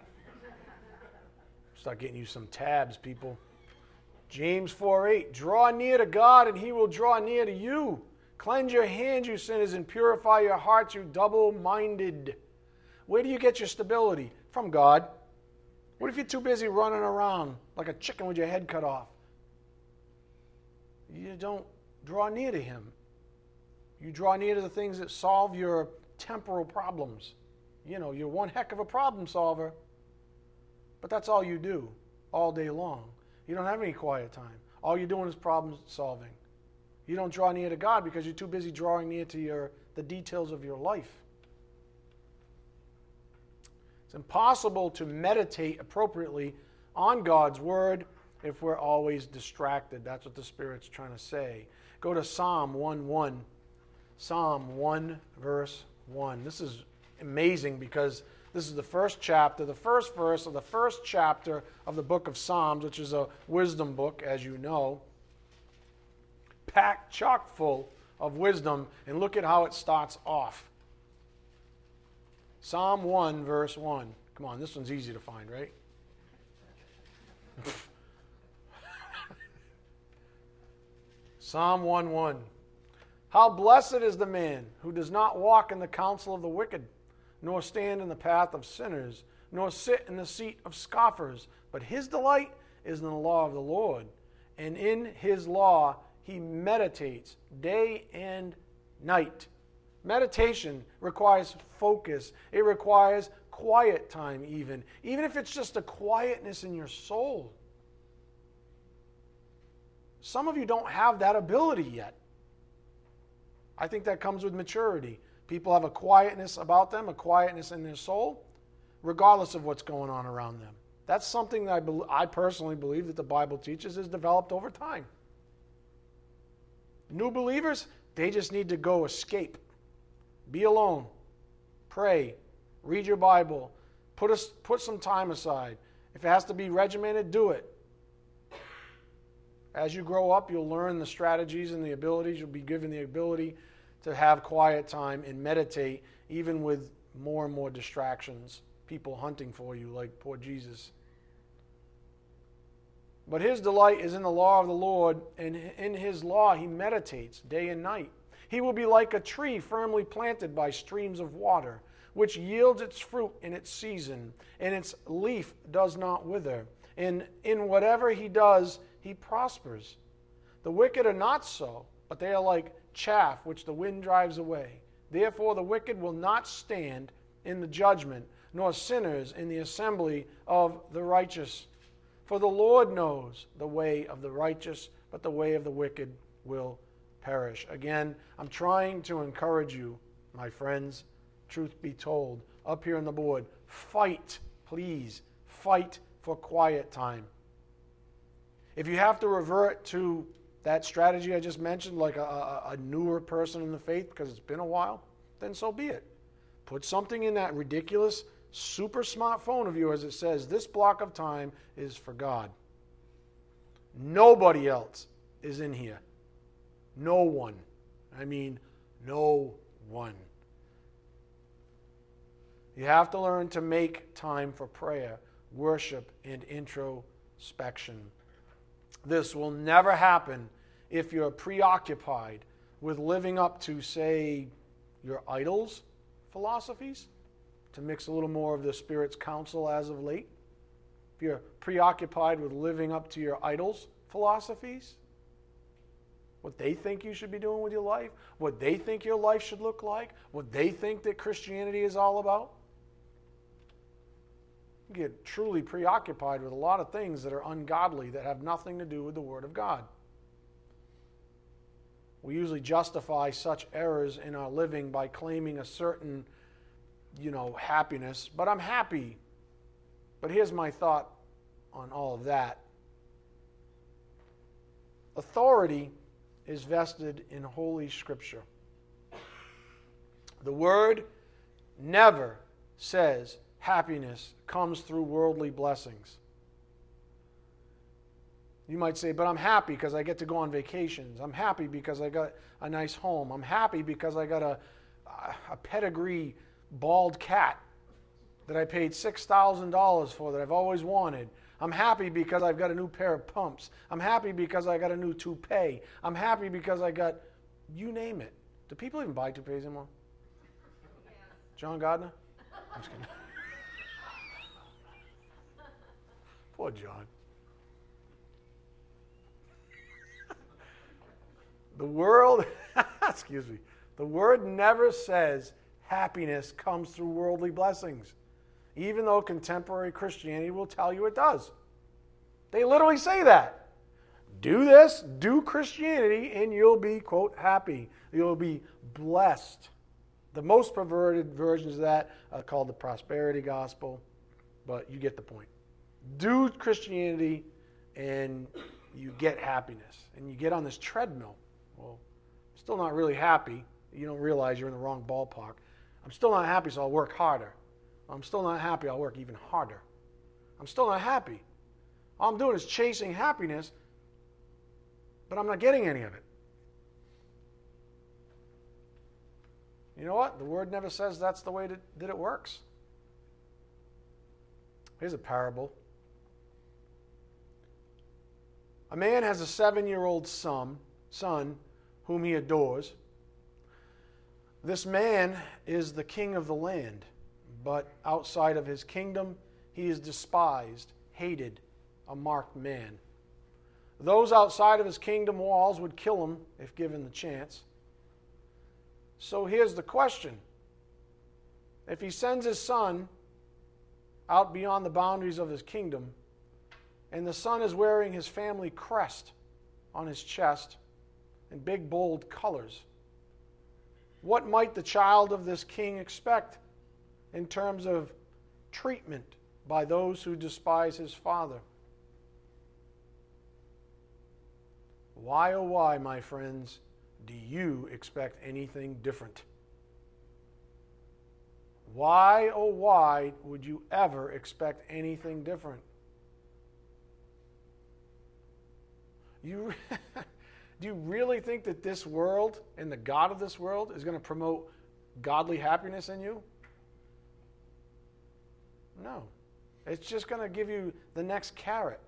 Start getting you some tabs, people. James 4 8. Draw near to God, and He will draw near to you. Cleanse your hands, you sinners, and purify your hearts, you double minded. Where do you get your stability? From God. What if you're too busy running around like a chicken with your head cut off? You don't draw near to Him. You draw near to the things that solve your temporal problems. You know, you're one heck of a problem solver, but that's all you do all day long. You don't have any quiet time. All you're doing is problem solving. You don't draw near to God because you're too busy drawing near to your, the details of your life. It's impossible to meditate appropriately on God's Word if we're always distracted. That's what the Spirit's trying to say. Go to Psalm 1 1. Psalm 1, verse 1. This is amazing because this is the first chapter, the first verse of the first chapter of the book of Psalms, which is a wisdom book, as you know packed chock full of wisdom. And look at how it starts off. Psalm 1, verse 1. Come on, this one's easy to find, right? Psalm 1 1. How blessed is the man who does not walk in the counsel of the wicked, nor stand in the path of sinners, nor sit in the seat of scoffers, but his delight is in the law of the Lord, and in his law he meditates day and night. Meditation requires focus, it requires quiet time, even, even if it's just a quietness in your soul. Some of you don't have that ability yet. I think that comes with maturity. People have a quietness about them, a quietness in their soul, regardless of what's going on around them. That's something that I, be- I personally believe that the Bible teaches is developed over time. New believers, they just need to go escape, be alone, pray, Read your Bible. Put, a, put some time aside. If it has to be regimented, do it. As you grow up, you'll learn the strategies and the abilities. You'll be given the ability to have quiet time and meditate, even with more and more distractions, people hunting for you, like poor Jesus. But his delight is in the law of the Lord, and in his law he meditates day and night. He will be like a tree firmly planted by streams of water, which yields its fruit in its season, and its leaf does not wither. And in whatever he does, he prospers. The wicked are not so, but they are like chaff which the wind drives away. Therefore, the wicked will not stand in the judgment, nor sinners in the assembly of the righteous. For the Lord knows the way of the righteous, but the way of the wicked will perish. Again, I'm trying to encourage you, my friends, truth be told, up here on the board, fight, please, fight for quiet time. If you have to revert to that strategy I just mentioned, like a, a, newer person in the faith because it's been a while, then so be it. Put something in that ridiculous, super smartphone of yours that says this block of time is for God. Nobody else is in here. No one. I mean, no one. You have to learn to make time for prayer, worship, and introspection. This will never happen if you're preoccupied with living up to, say, your idols' philosophies, to mix a little more of the Spirit's counsel as of late. If you're preoccupied with living up to your idols' philosophies, what they think you should be doing with your life, what they think your life should look like, what they think that Christianity is all about. You get truly preoccupied with a lot of things that are ungodly that have nothing to do with the Word of God. We usually justify such errors in our living by claiming a certain, you know, happiness. But I'm happy. But here's my thought on all of that authority is vested in Holy Scripture. The Word never says happiness comes through worldly blessings. You might say, but I'm happy because I get to go on vacations. I'm happy because I got a nice home. I'm happy because I got a, a pedigree bald cat that I paid $6,000 for that I've always wanted. I'm happy because I've got a new pair of pumps. I'm happy because I got a new toupee. I'm happy because I got, you name it. Do people even buy toupees anymore? John Gardner? I'm just kidding. Poor John. The world, excuse me, the word never says happiness comes through worldly blessings, even though contemporary Christianity will tell you it does. They literally say that. Do this, do Christianity, and you'll be, quote, happy. You'll be blessed. The most perverted versions of that are called the prosperity gospel, but you get the point. Do Christianity, and you get happiness. And you get on this treadmill well, I'm still not really happy. You don't realize you're in the wrong ballpark. I'm still not happy, so I'll work harder. I'm still not happy, I'll work even harder. I'm still not happy. All I'm doing is chasing happiness, but I'm not getting any of it. You know what? The word never says that's the way that, that it works. Here's a parable. A man has a seven year old son son whom he adores. This man is the king of the land, but outside of his kingdom, he is despised, hated, a marked man. Those outside of his kingdom walls would kill him if given the chance. So here's the question if he sends his son out beyond the boundaries of his kingdom, and the son is wearing his family crest on his chest, in big, bold colors. What might the child of this king expect in terms of treatment by those who despise his father? Why, oh, why, my friends, do you expect anything different? Why, oh, why would you ever expect anything different? You, do you really think that this world and the God of this world is going to promote godly happiness in you? No. It's just going to give you the next carrot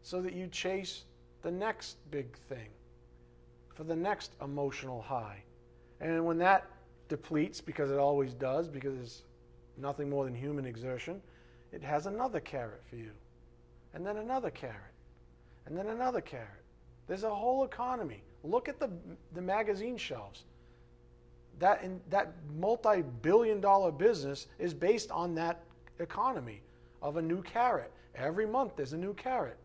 so that you chase the next big thing for the next emotional high. And when that depletes, because it always does, because it's nothing more than human exertion, it has another carrot for you. And then another carrot. And then another carrot. There's a whole economy. Look at the, the magazine shelves. That, that multi billion dollar business is based on that economy of a new carrot. Every month there's a new carrot.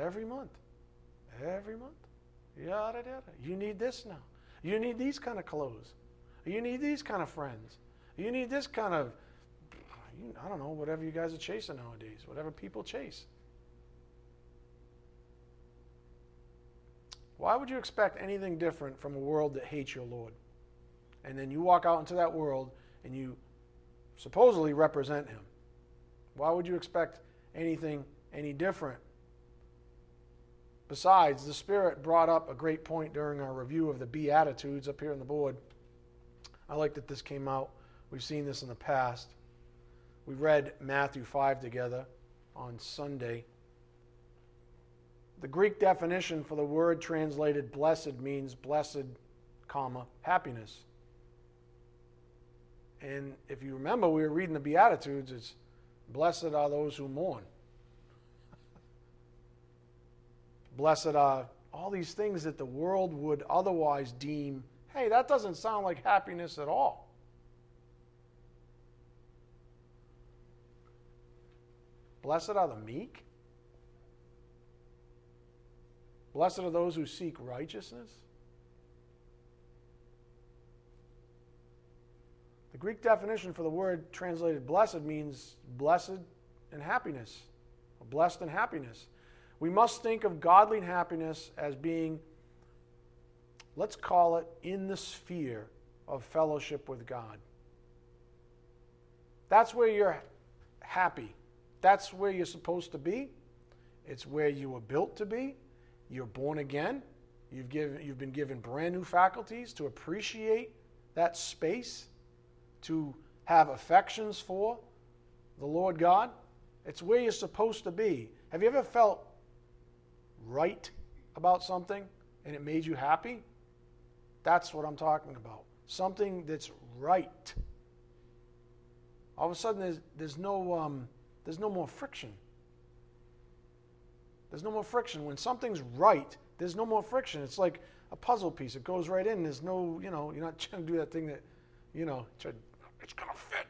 Every month. Every month. Yada yada. You need this now. You need these kind of clothes. You need these kind of friends. You need this kind of, I don't know, whatever you guys are chasing nowadays, whatever people chase. Why would you expect anything different from a world that hates your Lord? And then you walk out into that world and you supposedly represent him. Why would you expect anything any different? Besides, the Spirit brought up a great point during our review of the Beatitudes up here on the board. I like that this came out. We've seen this in the past. We read Matthew 5 together on Sunday. The Greek definition for the word translated blessed means blessed, comma, happiness. And if you remember, we were reading the Beatitudes, it's blessed are those who mourn. blessed are all these things that the world would otherwise deem, hey, that doesn't sound like happiness at all. Blessed are the meek. Blessed are those who seek righteousness. The Greek definition for the word translated blessed means blessed and happiness, blessed and happiness. We must think of godly happiness as being, let's call it, in the sphere of fellowship with God. That's where you're happy. That's where you're supposed to be. It's where you were built to be. You're born again. You've, given, you've been given brand new faculties to appreciate that space to have affections for the Lord God. It's where you're supposed to be. Have you ever felt right about something and it made you happy? That's what I'm talking about. Something that's right. All of a sudden, there's, there's, no, um, there's no more friction. There's no more friction. When something's right, there's no more friction. It's like a puzzle piece. It goes right in. There's no, you know, you're not trying to do that thing that, you know, it's going to fit.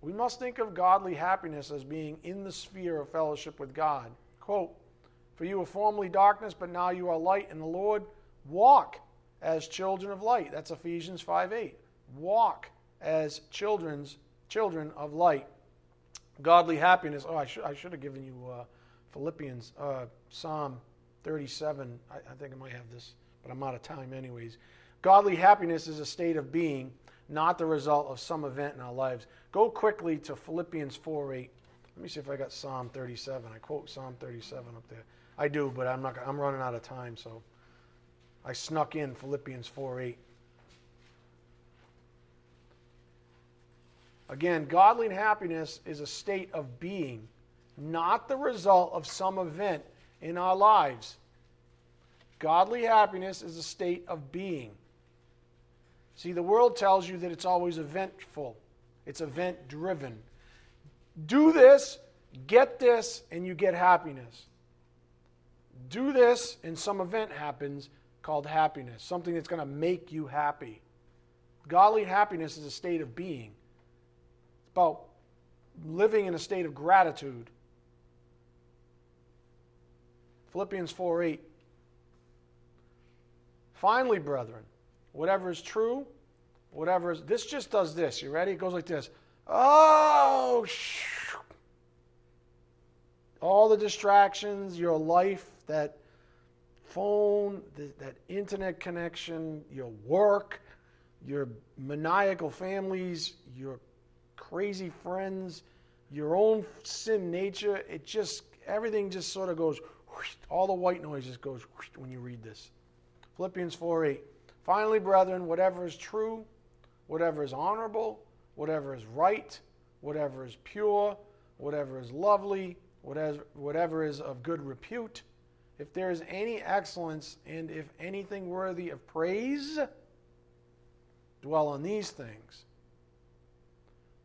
We must think of godly happiness as being in the sphere of fellowship with God. Quote, For you were formerly darkness, but now you are light in the Lord. Walk as children of light. That's Ephesians 5 8. Walk as children's children of light. Godly happiness. Oh, I should, I should have given you uh, Philippians, uh, Psalm 37. I, I think I might have this but I'm out of time anyways. Godly happiness is a state of being, not the result of some event in our lives. Go quickly to Philippians 4 8. Let me see if I got Psalm 37. I quote Psalm 37 up there. I do, but I'm not. I'm running out of time, so I snuck in Philippians 4 8. Again, godly happiness is a state of being, not the result of some event in our lives. Godly happiness is a state of being. See, the world tells you that it's always eventful, it's event driven. Do this, get this, and you get happiness. Do this, and some event happens called happiness, something that's going to make you happy. Godly happiness is a state of being. About living in a state of gratitude. Philippians 4 8 Finally, brethren, whatever is true, whatever is. This just does this. You ready? It goes like this. Oh, all the distractions, your life that phone, the, that internet connection, your work, your maniacal families, your crazy friends, your own sin nature, it just, everything just sort of goes, all the white noise just goes when you read this. Philippians 4 8. Finally, brethren, whatever is true, whatever is honorable, whatever is right, whatever is pure, whatever is lovely, whatever, whatever is of good repute, if there is any excellence and if anything worthy of praise, dwell on these things.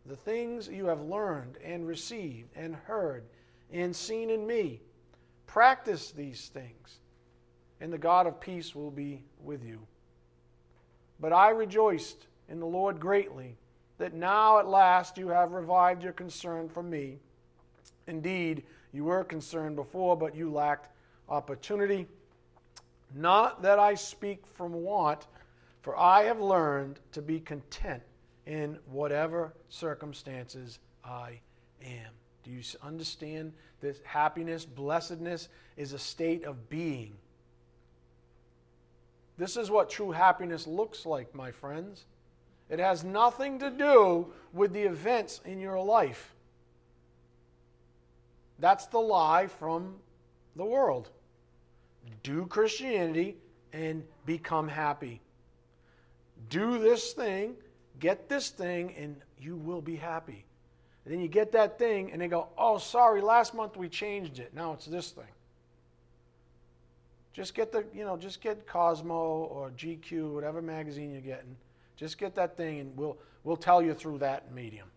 The things you have learned and received and heard and seen in me, practice these things, and the God of peace will be with you. But I rejoiced in the Lord greatly that now at last you have revived your concern for me. Indeed, you were concerned before, but you lacked opportunity. Not that I speak from want, for I have learned to be content in whatever circumstances I am. Do you understand that happiness, blessedness is a state of being? This is what true happiness looks like, my friends. It has nothing to do with the events in your life. That's the lie from the world. Do Christianity and become happy. Do this thing, get this thing, and you will be happy. And then you get that thing, and they go, Oh, sorry, last month we changed it. Now it's this thing. Just get the, you know, just get Cosmo or GQ, whatever magazine you're getting. Just get that thing, and we'll we'll tell you through that medium.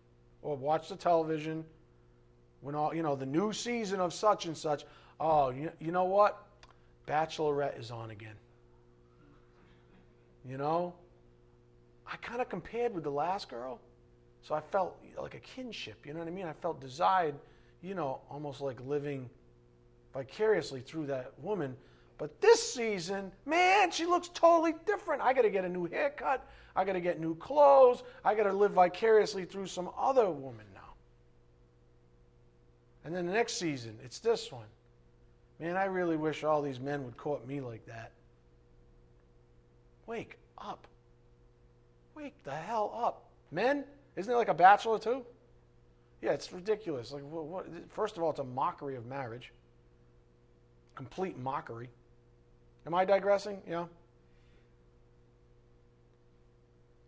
Or watch the television. When all, you know, the new season of such and such. Oh, you, you know what? Bachelorette is on again. You know? I kind of compared with the last girl. So I felt like a kinship, you know what I mean? I felt desired, you know, almost like living vicariously through that woman. But this season, man, she looks totally different. I got to get a new haircut. I got to get new clothes. I got to live vicariously through some other woman now. And then the next season, it's this one. Man, I really wish all these men would court me like that. Wake up. Wake the hell up. Men, isn't it like a bachelor too? Yeah, it's ridiculous. Like, what, what, first of all, it's a mockery of marriage. Complete mockery. Am I digressing? Yeah.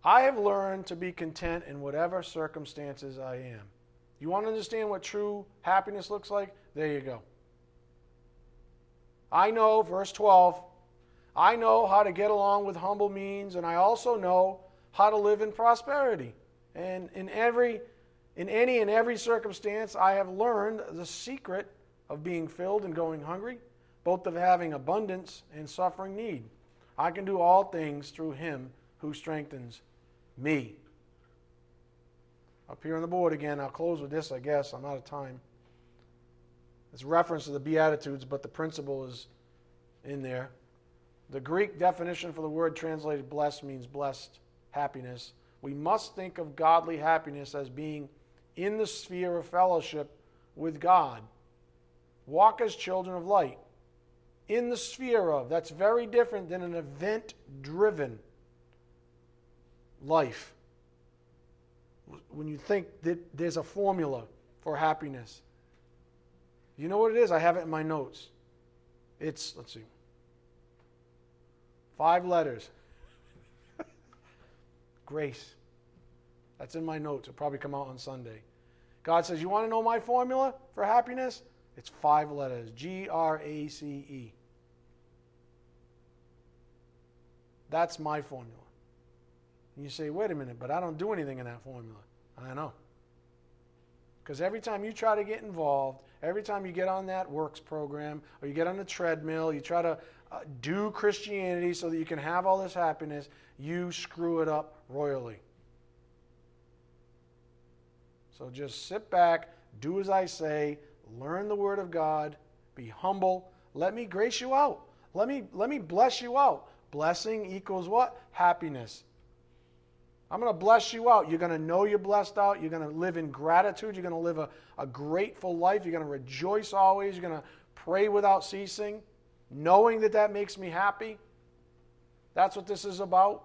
I have learned to be content in whatever circumstances I am. You want to understand what true happiness looks like? There you go. I know, verse 12, I know how to get along with humble means, and I also know how to live in prosperity. And in every in any and every circumstance, I have learned the secret of being filled and going hungry, both of having abundance and suffering need. I can do all things through him who strengthens me. Up here on the board again, I'll close with this, I guess. I'm out of time. It's reference to the Beatitudes, but the principle is in there. The Greek definition for the word translated blessed means blessed happiness. We must think of godly happiness as being in the sphere of fellowship with God. Walk as children of light. In the sphere of. That's very different than an event driven life. When you think that there's a formula for happiness, you know what it is? I have it in my notes. It's, let's see, five letters. Grace. That's in my notes. It'll probably come out on Sunday. God says, You want to know my formula for happiness? It's five letters G R A C E. That's my formula. And you say, Wait a minute, but I don't do anything in that formula. I know. Because every time you try to get involved, every time you get on that works program or you get on the treadmill, you try to uh, do Christianity so that you can have all this happiness, you screw it up royally. So just sit back, do as I say, learn the Word of God, be humble. Let me grace you out. Let me, let me bless you out. Blessing equals what? Happiness. I'm going to bless you out. You're going to know you're blessed out. You're going to live in gratitude. You're going to live a, a grateful life. You're going to rejoice always. You're going to pray without ceasing. Knowing that that makes me happy, that's what this is about.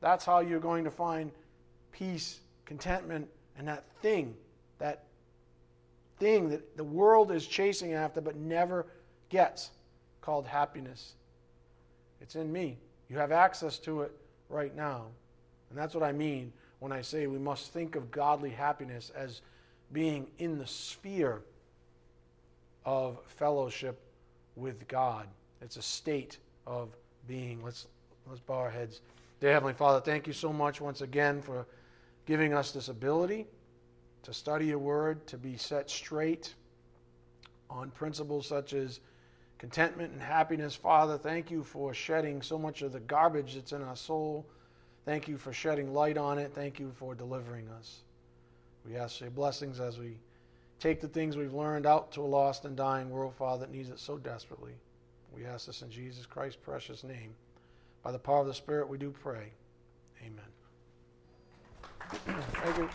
That's how you're going to find peace, contentment, and that thing, that thing that the world is chasing after but never gets called happiness. It's in me. You have access to it right now. And that's what I mean when I say we must think of godly happiness as being in the sphere of fellowship with God. It's a state of being. Let's, let's bow our heads. Dear Heavenly Father, thank you so much once again for giving us this ability to study your word, to be set straight on principles such as contentment and happiness. Father, thank you for shedding so much of the garbage that's in our soul. Thank you for shedding light on it. Thank you for delivering us. We ask your blessings as we take the things we've learned out to a lost and dying world, Father, that needs it so desperately. We ask this in Jesus Christ's precious name. By the power of the Spirit, we do pray. Amen. Thank you.